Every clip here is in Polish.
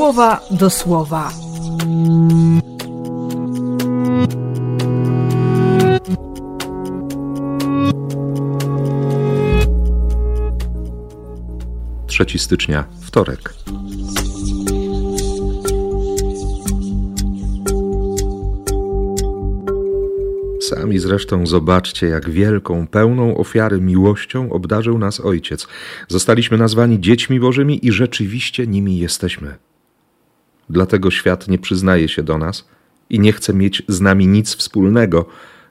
słowa do słowa. Trzeci stycznia, wtorek. Sami zresztą zobaczcie, jak wielką, pełną ofiary miłością obdarzył nas Ojciec. Zostaliśmy nazwani dziećmi Bożymi i rzeczywiście nimi jesteśmy. Dlatego świat nie przyznaje się do nas i nie chce mieć z nami nic wspólnego,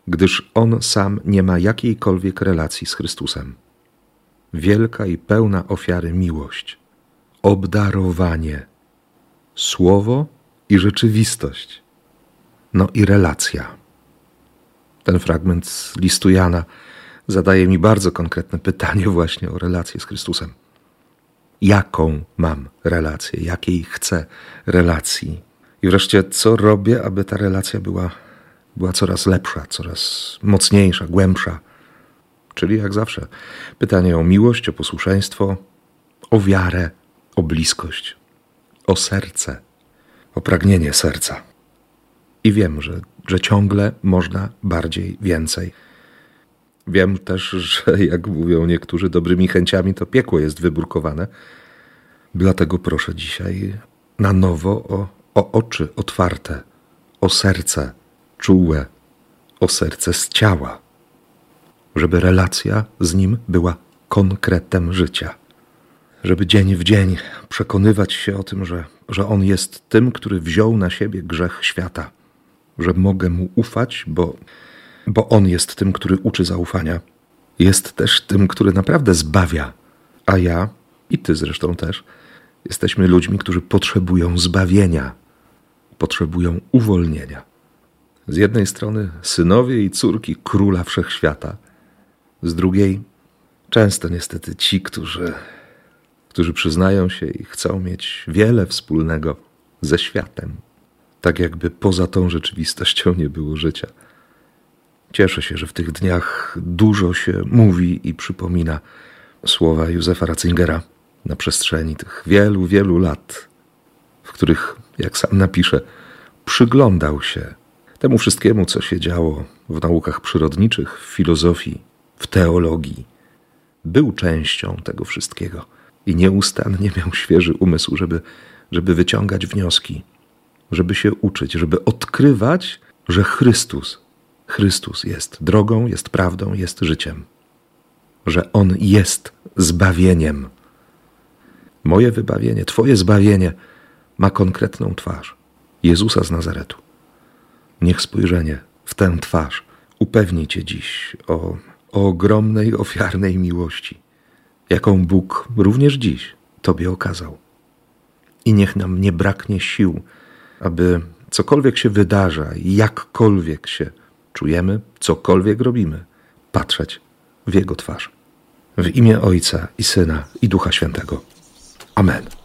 gdyż on sam nie ma jakiejkolwiek relacji z Chrystusem. Wielka i pełna ofiary miłość, obdarowanie, słowo i rzeczywistość, no i relacja. Ten fragment z listu Jana zadaje mi bardzo konkretne pytanie właśnie o relację z Chrystusem. Jaką mam relację, jakiej chcę relacji? I wreszcie, co robię, aby ta relacja była, była coraz lepsza, coraz mocniejsza, głębsza? Czyli jak zawsze, pytanie o miłość, o posłuszeństwo, o wiarę, o bliskość, o serce, o pragnienie serca. I wiem, że że ciągle można bardziej, więcej. Wiem też, że jak mówią niektórzy, dobrymi chęciami to piekło jest wyburkowane. Dlatego proszę dzisiaj na nowo o, o oczy otwarte, o serce czułe, o serce z ciała, żeby relacja z nim była konkretem życia. Żeby dzień w dzień przekonywać się o tym, że, że on jest tym, który wziął na siebie grzech świata że mogę mu ufać, bo, bo on jest tym, który uczy zaufania. Jest też tym, który naprawdę zbawia. A ja, i ty zresztą też, jesteśmy ludźmi, którzy potrzebują zbawienia, potrzebują uwolnienia. Z jednej strony synowie i córki króla wszechświata, z drugiej często niestety ci, którzy, którzy przyznają się i chcą mieć wiele wspólnego ze światem tak jakby poza tą rzeczywistością nie było życia. Cieszę się, że w tych dniach dużo się mówi i przypomina słowa Józefa Ratzingera na przestrzeni tych wielu, wielu lat, w których, jak sam napisze, przyglądał się temu wszystkiemu, co się działo w naukach przyrodniczych, w filozofii, w teologii. Był częścią tego wszystkiego i nieustannie miał świeży umysł, żeby, żeby wyciągać wnioski żeby się uczyć, żeby odkrywać, że Chrystus, Chrystus jest drogą, jest prawdą, jest życiem, że On jest zbawieniem. Moje wybawienie, Twoje zbawienie ma konkretną twarz Jezusa z Nazaretu. Niech spojrzenie w tę twarz upewni Cię dziś o, o ogromnej, ofiarnej miłości, jaką Bóg również dziś Tobie okazał. I niech nam nie braknie sił, aby cokolwiek się wydarza, jakkolwiek się czujemy, cokolwiek robimy, patrzeć w Jego twarz. W imię Ojca i Syna i Ducha Świętego. Amen.